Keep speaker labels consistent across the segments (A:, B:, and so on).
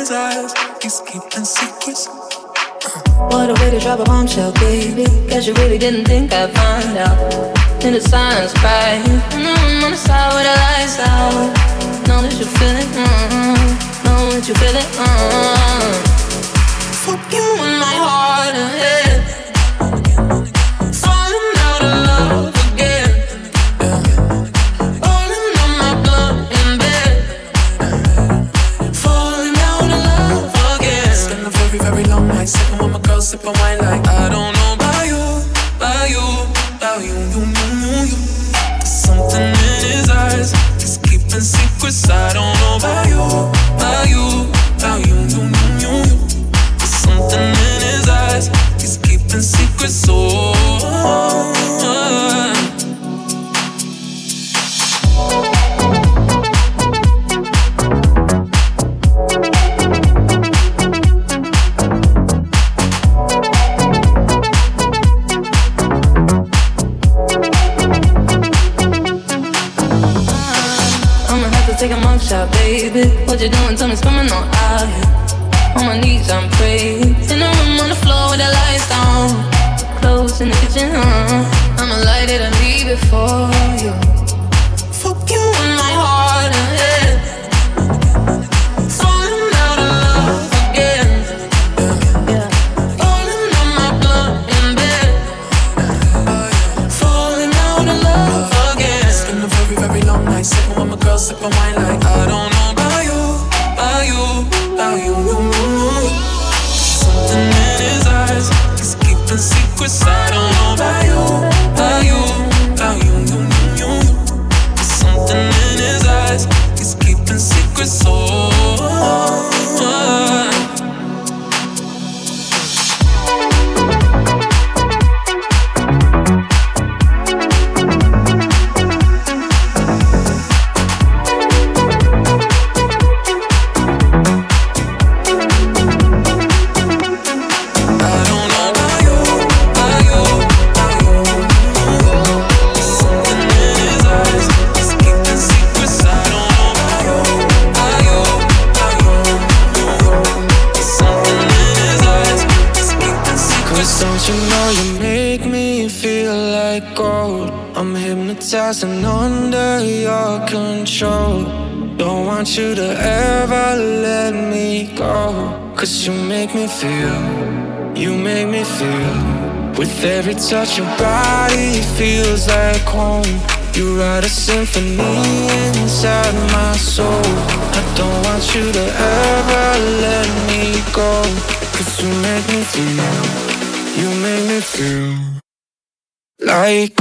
A: his
B: eyes. He's keeping secrets.
A: What a way to drop a bombshell, baby. Cause you really didn't think I'd find out. In the silence, right? Mm-hmm, on the side with the lights out. Know that you feel it. Mm-hmm. Know that you feel it. Mm-hmm. Fuck you in my heart and head.
B: sip on wine like I don't know about you, about you, about you, you, you, you, you. Something in his eyes, he's keeping secrets I don't. sipping wine like
C: symphony inside my soul. I don't want you to ever let me go. Cause you make me feel, you make me feel like.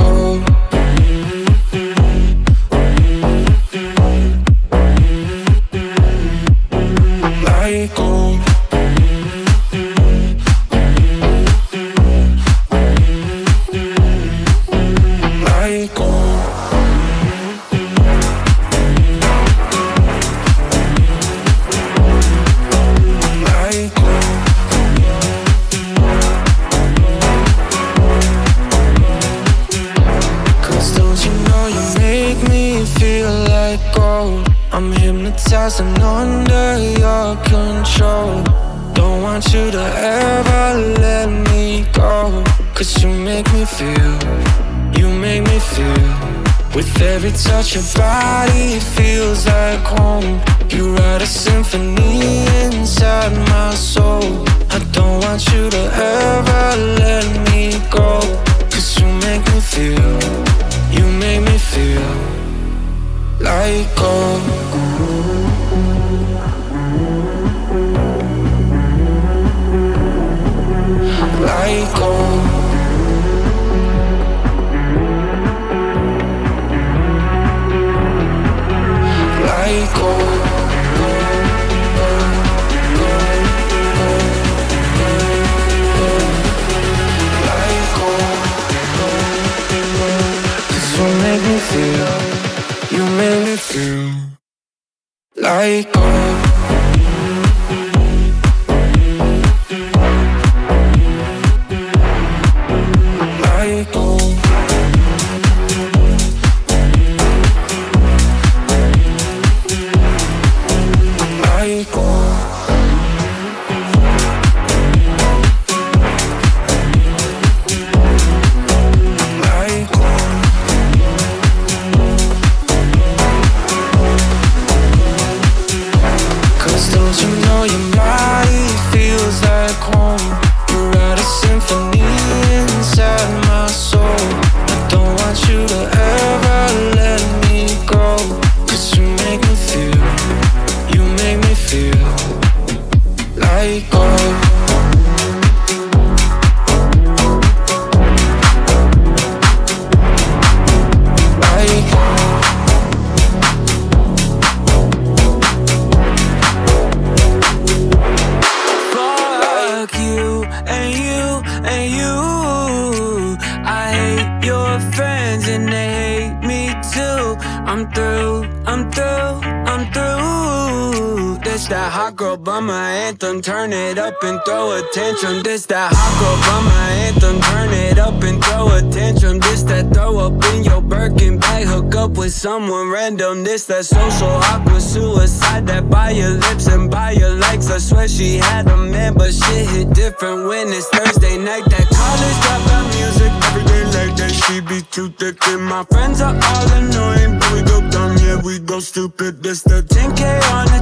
D: This that social awkward suicide. That buy your lips and buy your likes. I swear she had a man, but shit hit different when it's Thursday night. That college dropout music every day like that. She be too thick and my friends are all annoying. But we go dumb, yeah, we go stupid. This the 10K on the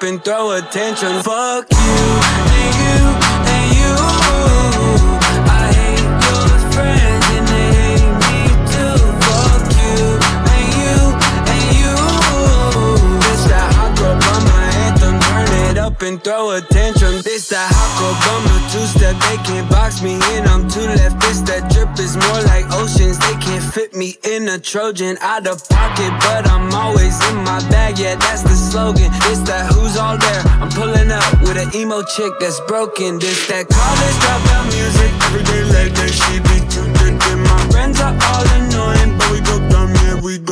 D: up and throw attention. Fuck you you. Up and throw attention. This that hot bummer two step. They can't box me in. I'm too left. This that drip is more like oceans. They can't fit me in a Trojan out of pocket, but I'm always in my bag. Yeah, that's the slogan. This that who's all there. I'm pulling up with an emo chick that's broken. This that college dropout music. Every day like that, she be thick. My friends are all annoying,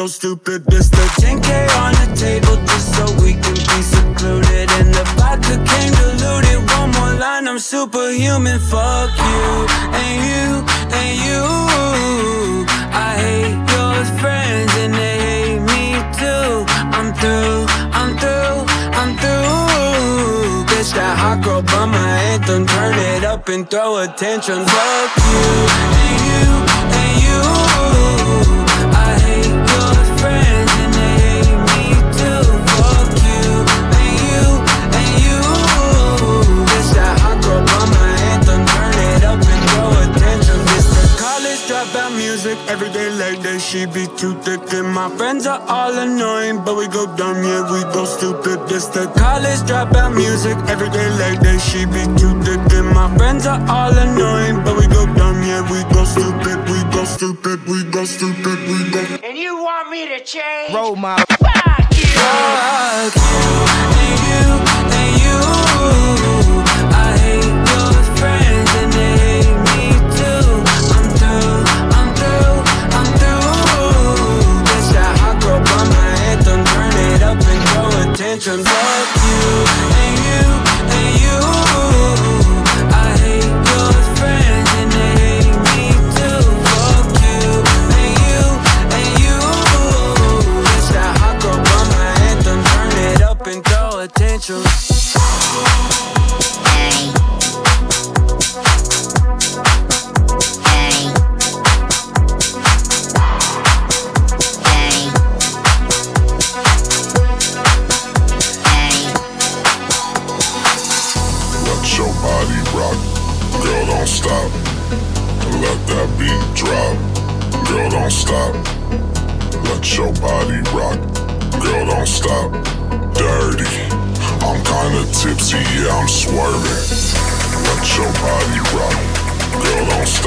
D: stupid. This the 10K on the table just so we can be secluded. And the vodka came diluted. One more line, I'm superhuman. Fuck you and you and you. I hate your friends and they hate me too. I'm through, I'm through, I'm through. This that hot girl bummer anthem. Turn it up and throw attention. Fuck you and you and you. Every day like she be too thick. And my friends are all annoying, but we go dumb, yeah, we go stupid. This the college dropout music. Every day like that, she be too thick. And my friends are all annoying, but we go dumb, yeah, we go stupid. We go stupid, we go stupid, we go.
E: And you want me to change?
F: Role model.
E: Fuck you!
D: Fuck you and you and you.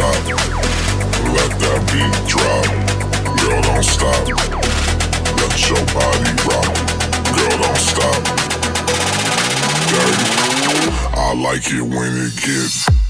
G: Stop. Let that beat drop, girl, don't stop. Let your body rock, girl, don't stop. Dirty. I like it when it gets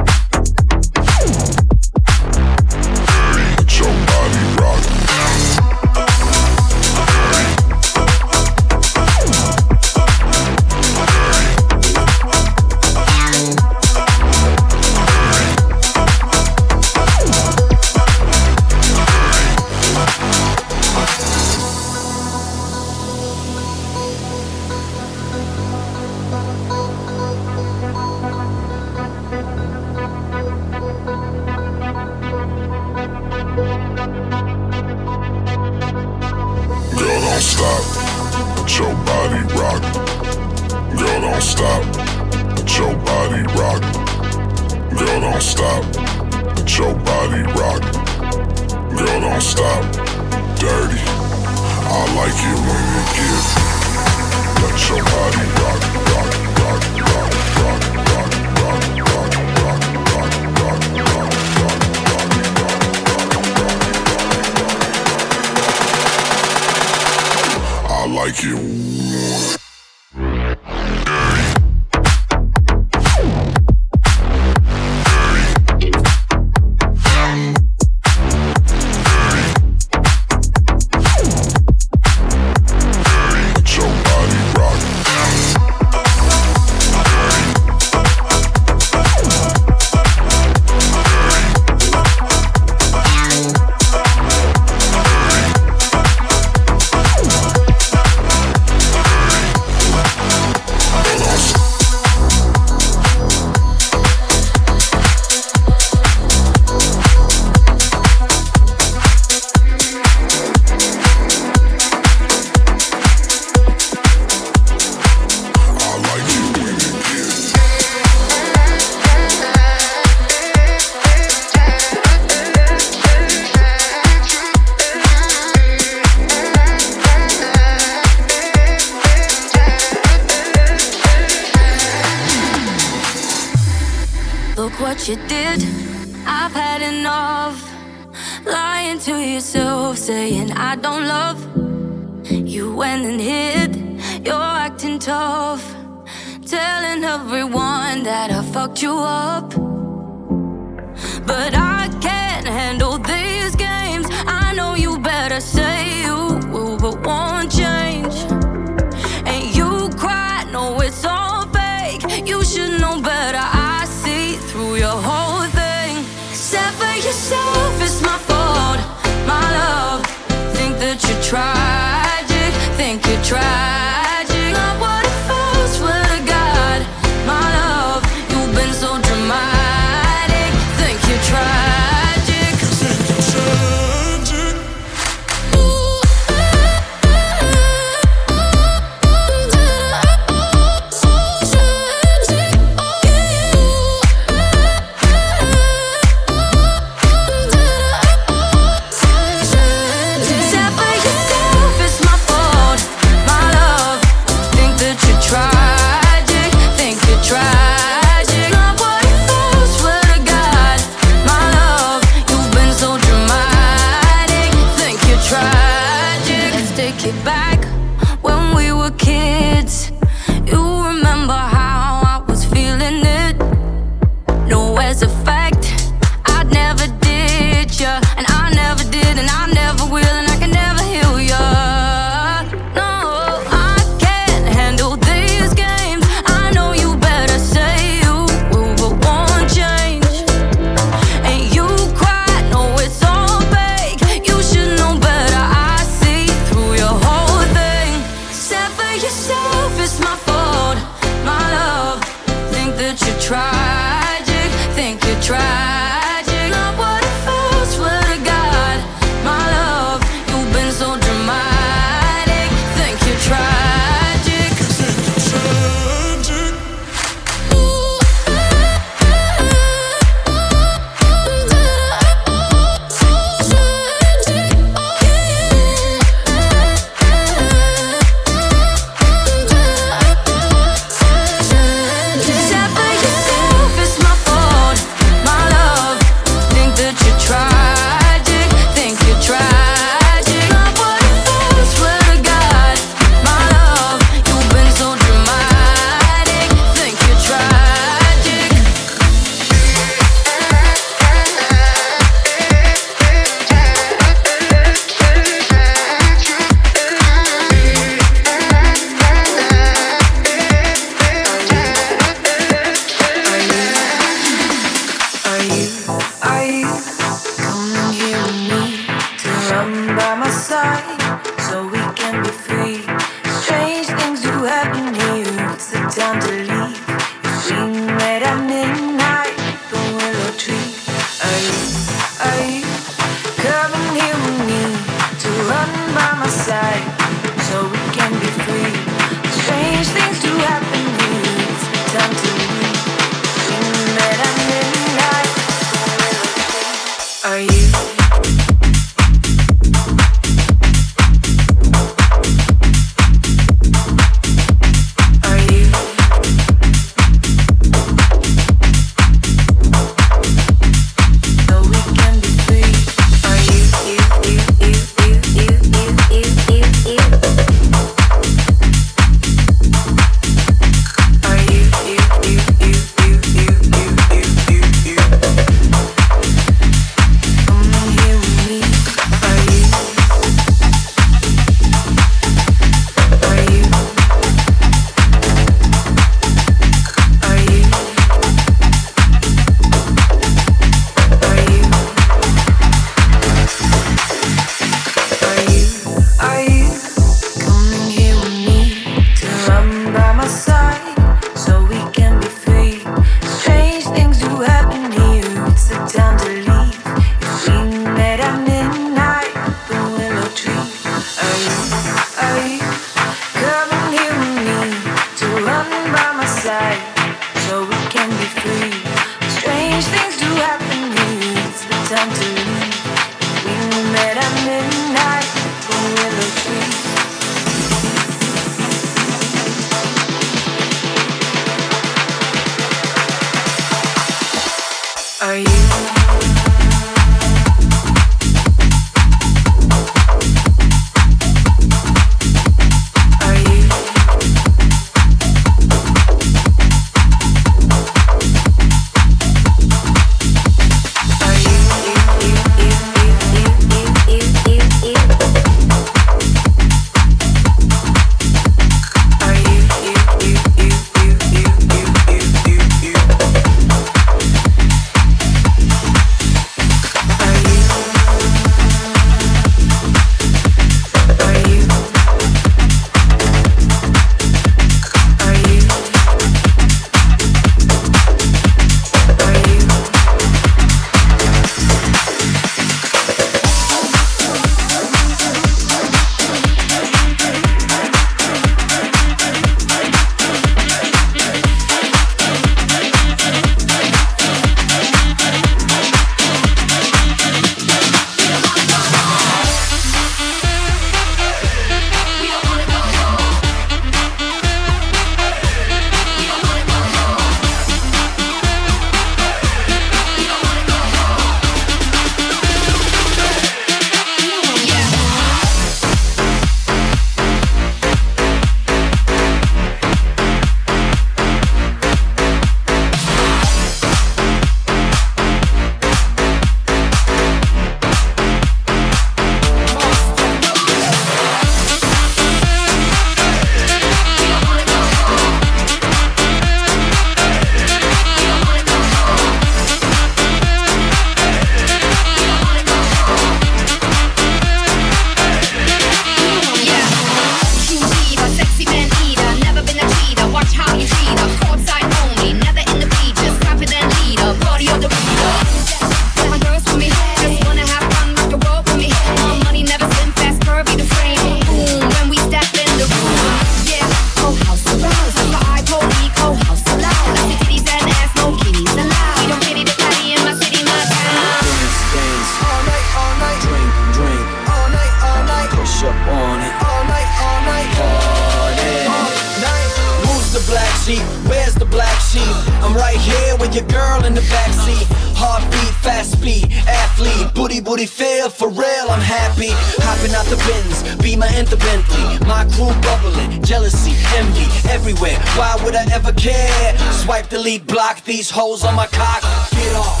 F: booty booty feel for real. I'm happy. Hopping out the Benz, Beamer and the Bentley. My crew bubbling, jealousy, envy everywhere. Why would I ever care? Swipe, delete, block these holes on my cock. Get off.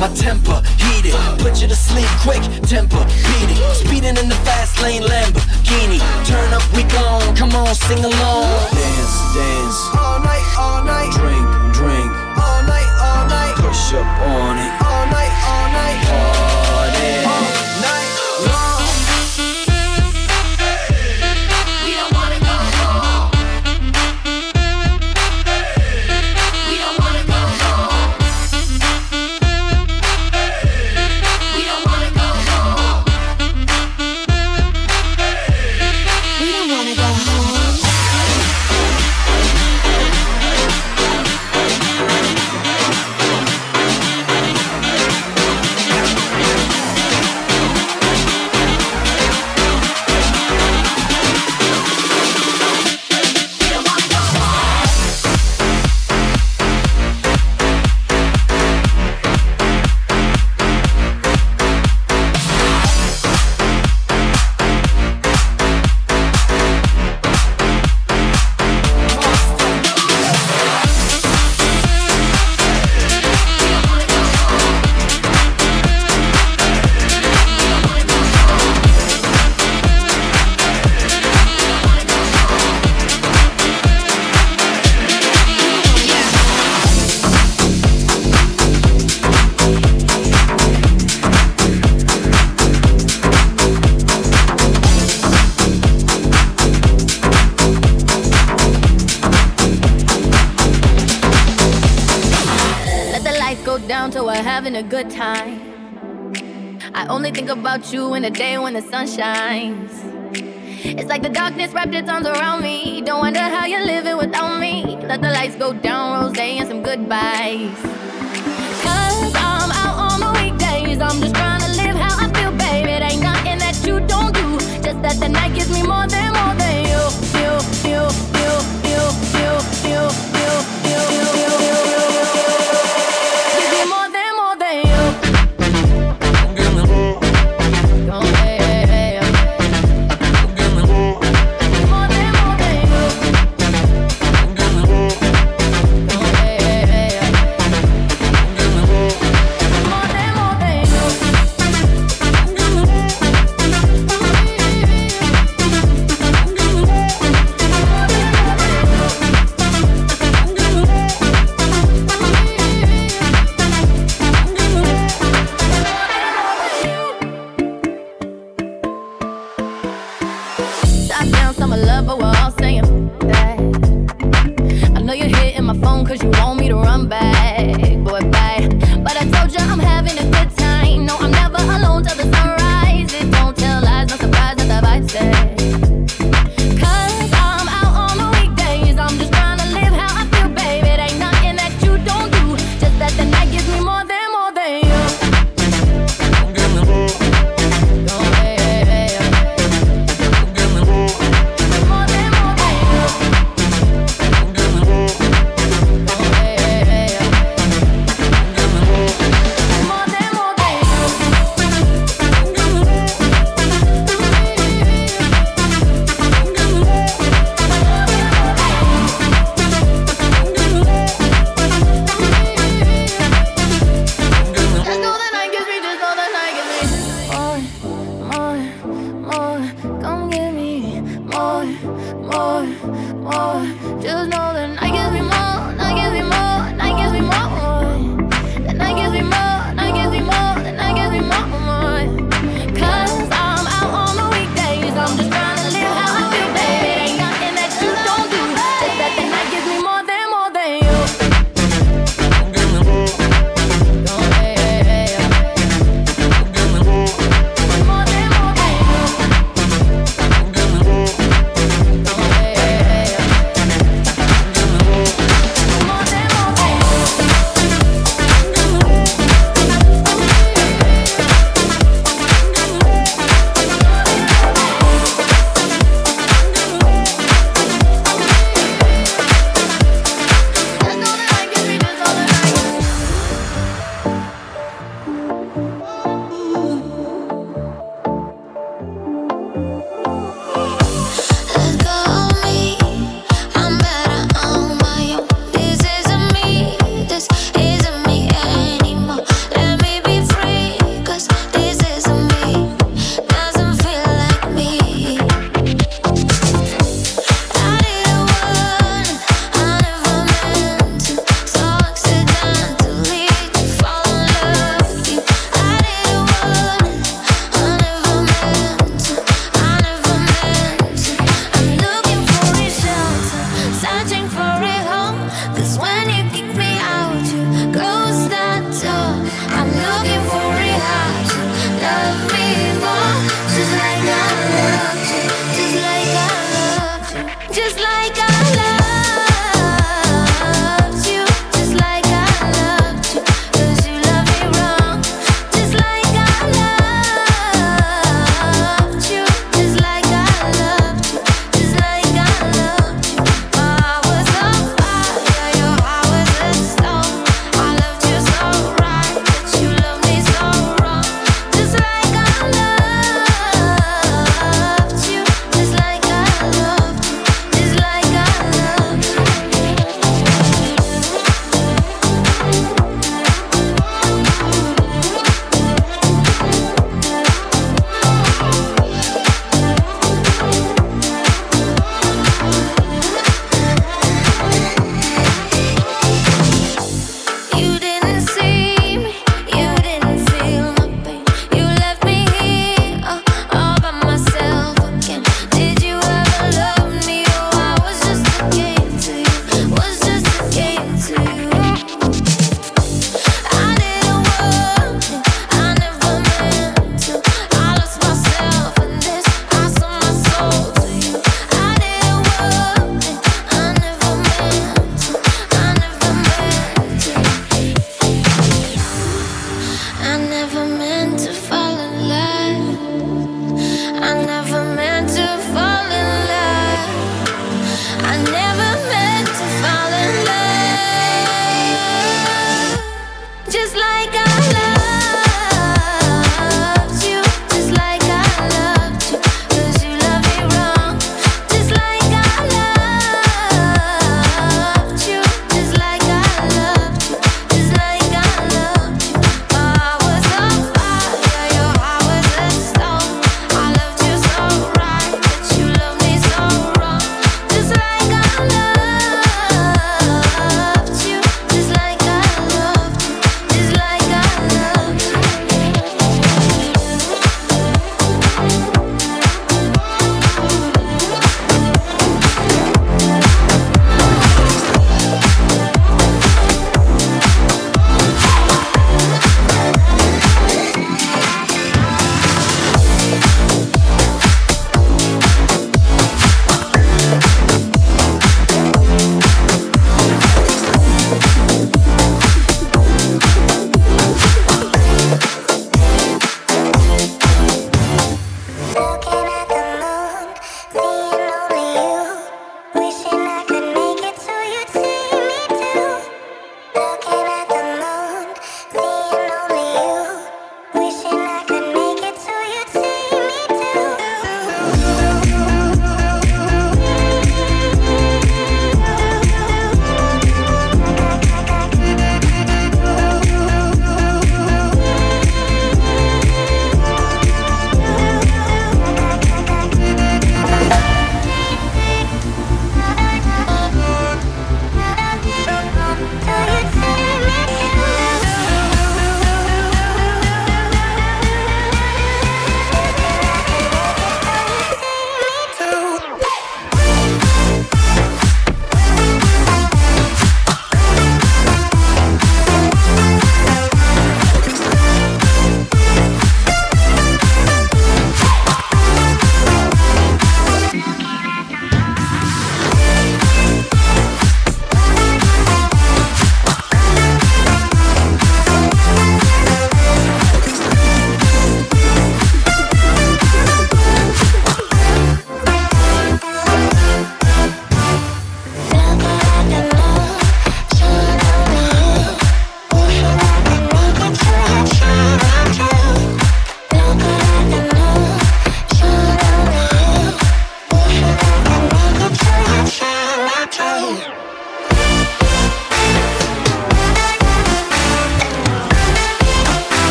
F: My temper heated, put you to sleep quick. Temper beating, speeding in the fast lane Lamborghini. Turn up, we gone. Come on, sing along. Dance, dance. All night, all night. Drink, drink. All night, all night. Push up on it.
H: Having a good time. I only think about you in the day when the sun shines. It's like the darkness wrapped its arms around me. Don't wonder how you're living without me. Let the lights go down, rose and some goodbyes. Cause I'm out on the weekdays. I'm just trying to live how I feel, baby. It ain't nothing that you don't do. Just that the night gives me more than more than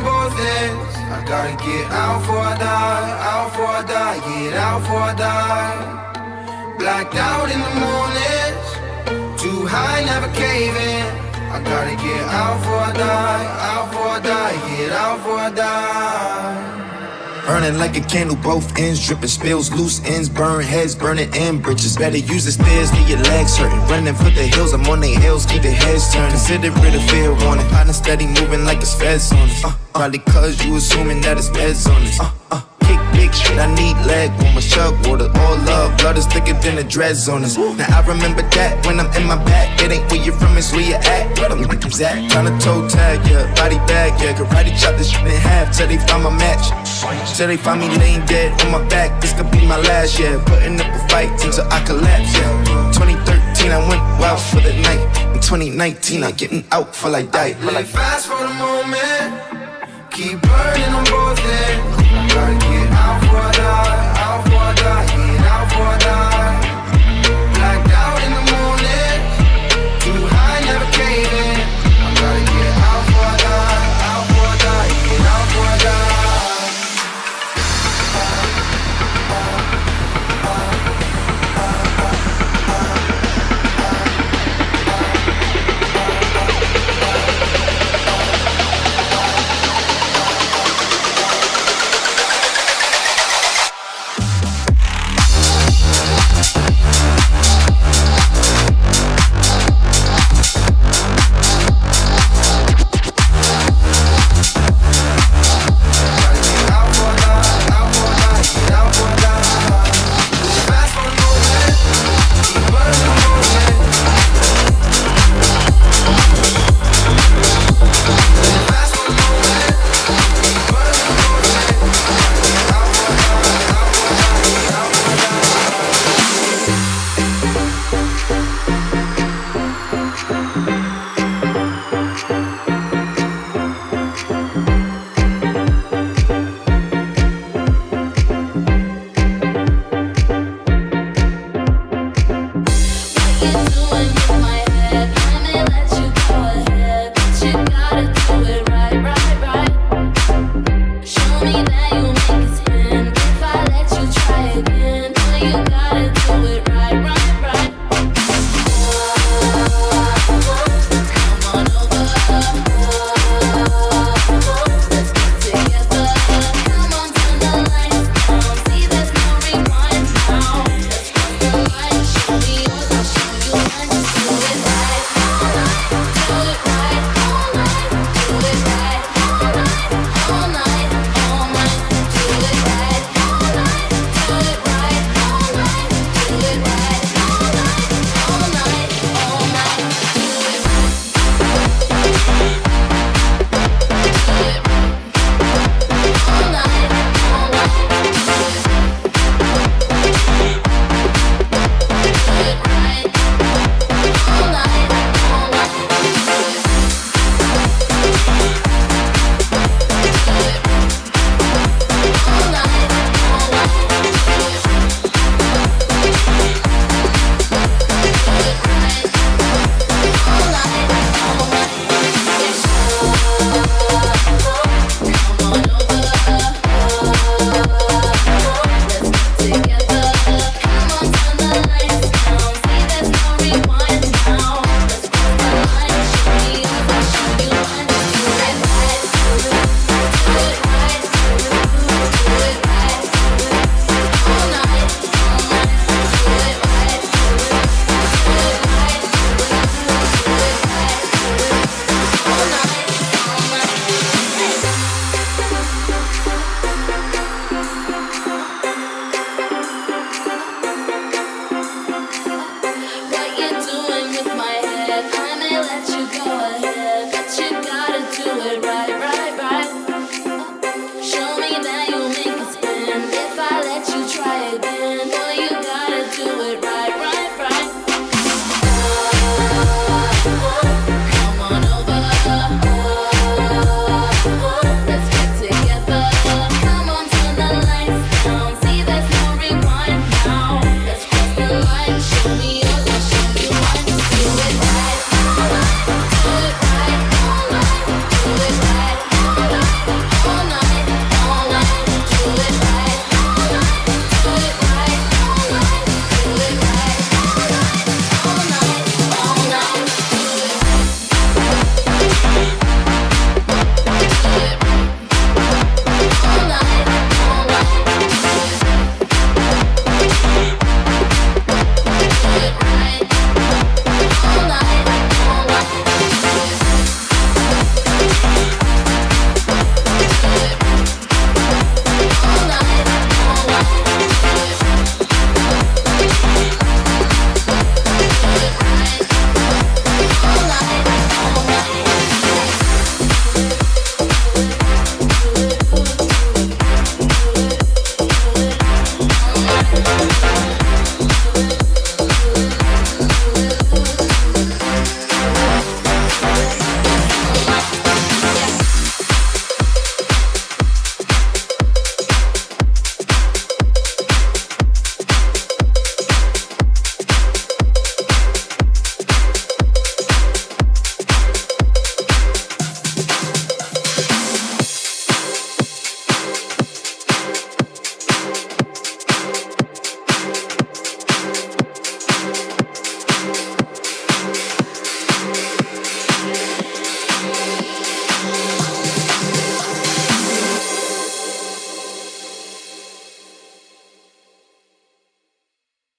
I: both ends. I gotta get out for I die, out for I die, get out for I die. Blacked out in the mornings, too high, never caving. I gotta get out for I die, out for I die, get out for I die.
J: Burning like a candle, both ends dripping, spills, loose ends, burn heads, burning in bridges. Better use the stairs, leave your legs hurting. Running for the hills, I'm on their heels, keep their heads turning. Consider it a fair warning. Hot steady moving like it's feds on us. Uh, probably cause you assuming that it's beds on us. Uh, uh, kick big shit, I need leg warmers, chug water, all love. Blood is thicker than the dreads on us. Now I remember that when I'm in my back. It ain't where you're from, it's where you at. Where them niggas at? Tryna toe tag, yeah, body bag, yeah. Karate chop this shit in half till they find my match. Till they find me laying dead on my back. This could be my last yeah. Putting up a fight until I collapse, yeah. 2013, I went wild for the night. In 2019, I'm getting out for like die.
I: Live fast for the moment, keep burning on both ends. I